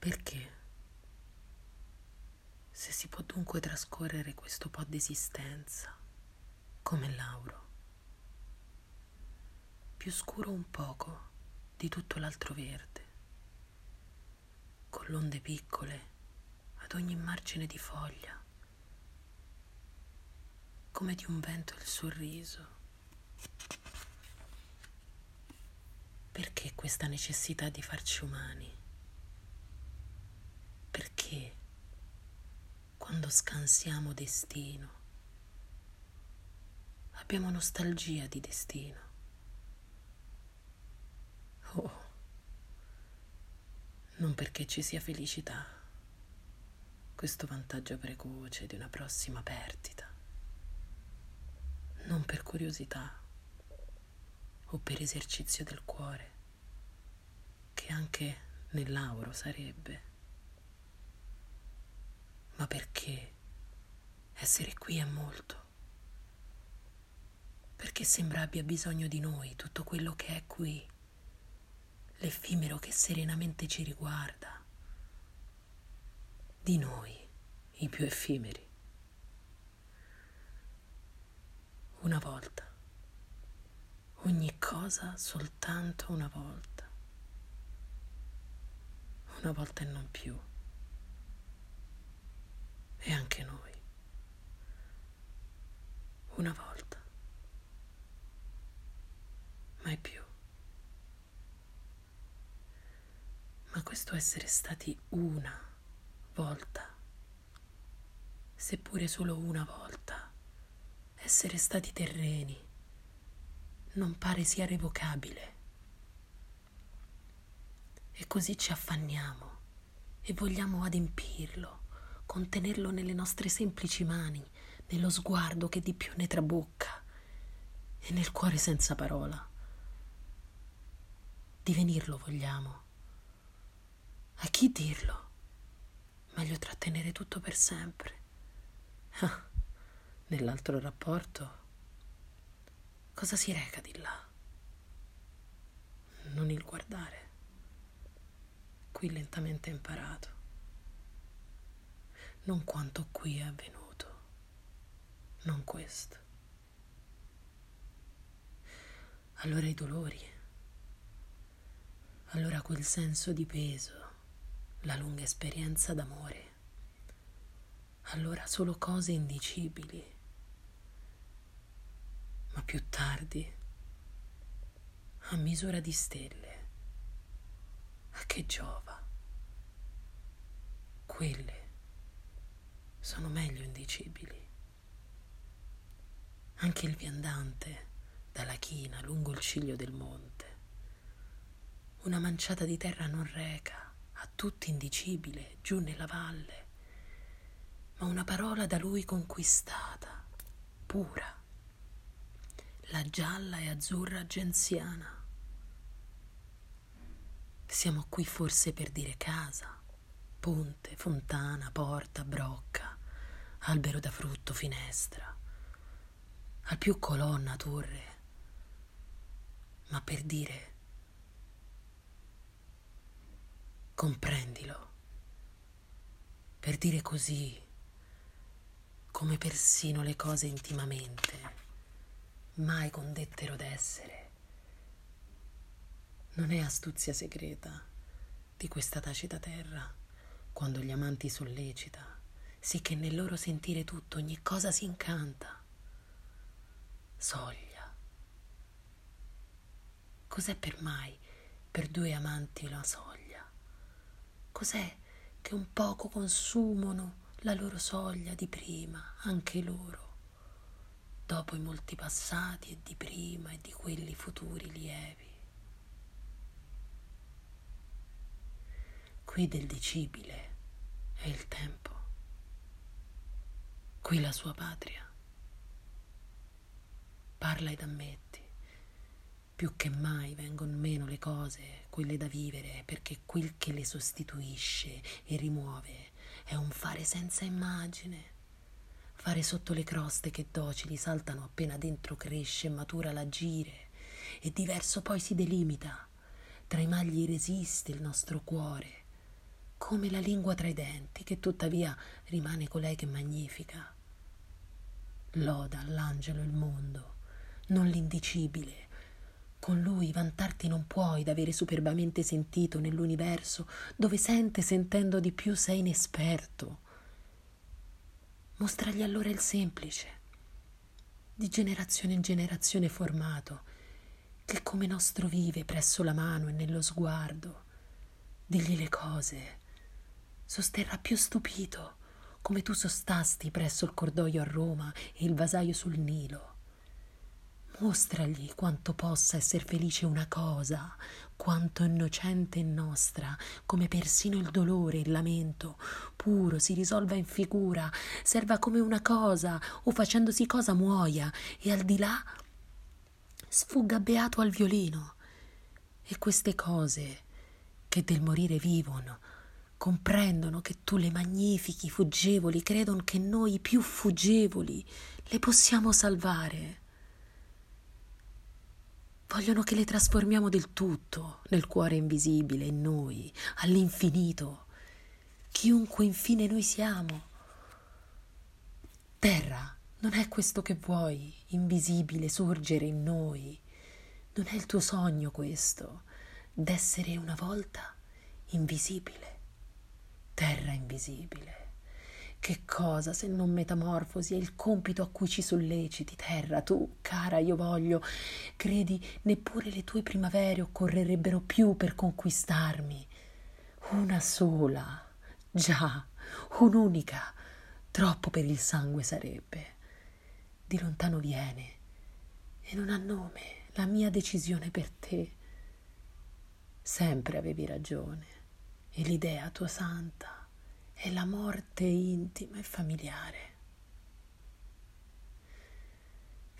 Perché? Se si può dunque trascorrere questo po' d'esistenza come Lauro, più scuro un poco di tutto l'altro verde, con l'onde piccole ad ogni margine di foglia, come di un vento il sorriso. Perché questa necessità di farci umani? Perché quando scansiamo destino. Abbiamo nostalgia di destino? Oh, non perché ci sia felicità, questo vantaggio precoce di una prossima perdita, non per curiosità o per esercizio del cuore, che anche nell'auro sarebbe, ma perché essere qui è molto, perché sembra abbia bisogno di noi tutto quello che è qui, l'effimero che serenamente ci riguarda, di noi, i più effimeri. Una volta. Ogni cosa soltanto una volta, una volta e non più, e anche noi, una volta, mai più. Ma questo essere stati una volta, seppure solo una volta, essere stati terreni, non pare sia revocabile. E così ci affanniamo e vogliamo adempirlo, contenerlo nelle nostre semplici mani, nello sguardo che di più ne trabocca e nel cuore senza parola. Divenirlo vogliamo. A chi dirlo? Meglio trattenere tutto per sempre. Ah, nell'altro rapporto Cosa si reca di là? Non il guardare. Qui lentamente imparato. Non quanto qui è avvenuto. Non questo. Allora i dolori. Allora quel senso di peso, la lunga esperienza d'amore. Allora solo cose indicibili ma più tardi, a misura di stelle, a che giova? Quelle sono meglio indicibili. Anche il viandante dalla china lungo il ciglio del monte, una manciata di terra non reca, a tutti indicibile, giù nella valle, ma una parola da lui conquistata, pura la gialla e azzurra genziana. Siamo qui forse per dire casa, ponte, fontana, porta, brocca, albero da frutto, finestra, al più colonna, torre, ma per dire comprendilo, per dire così come persino le cose intimamente mai condettero d'essere. Non è astuzia segreta di questa tacita terra quando gli amanti sollecita, sì che nel loro sentire tutto ogni cosa si incanta. Soglia. Cos'è per mai per due amanti la soglia? Cos'è che un poco consumano la loro soglia di prima, anche loro? dopo i molti passati e di prima e di quelli futuri lievi. Qui del dicibile è il tempo, qui la sua patria. Parla ed ammetti, più che mai vengono meno le cose, quelle da vivere, perché quel che le sostituisce e rimuove è un fare senza immagine fare sotto le croste che docili saltano appena dentro cresce e matura l'agire, e diverso poi si delimita, tra i magli resiste il nostro cuore, come la lingua tra i denti, che tuttavia rimane colei che magnifica. Loda all'angelo il mondo, non l'indicibile. Con lui vantarti non puoi d'avere superbamente sentito nell'universo, dove sente sentendo di più sei inesperto. Mostragli allora il semplice, di generazione in generazione formato, che come nostro vive presso la mano e nello sguardo. Digli le cose, sosterrà più stupito, come tu sostasti presso il cordoglio a Roma e il vasaio sul Nilo. Mostragli quanto possa esser felice una cosa, quanto innocente e nostra, come persino il dolore il lamento, puro si risolva in figura, serva come una cosa, o facendosi cosa muoia, e al di là sfugga beato al violino. E queste cose che del morire vivono, comprendono che tu le magnifichi, fuggevoli, credono che noi più fuggevoli le possiamo salvare. Vogliono che le trasformiamo del tutto nel cuore invisibile, in noi, all'infinito, chiunque infine noi siamo. Terra, non è questo che vuoi, invisibile, sorgere in noi. Non è il tuo sogno questo, d'essere una volta invisibile terra invisibile. Che cosa se non metamorfosi è il compito a cui ci solleciti, terra, tu, cara, io voglio, credi, neppure le tue primavere occorrerebbero più per conquistarmi. Una sola, già, un'unica, troppo per il sangue sarebbe. Di lontano viene e non ha nome la mia decisione per te. Sempre avevi ragione e l'idea tua santa è la morte intima e familiare.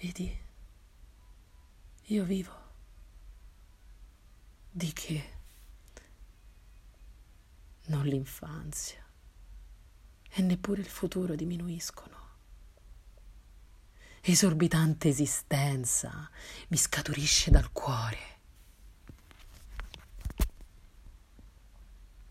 Vedi, io vivo. Di che? Non l'infanzia e neppure il futuro diminuiscono. Esorbitante esistenza mi scaturisce dal cuore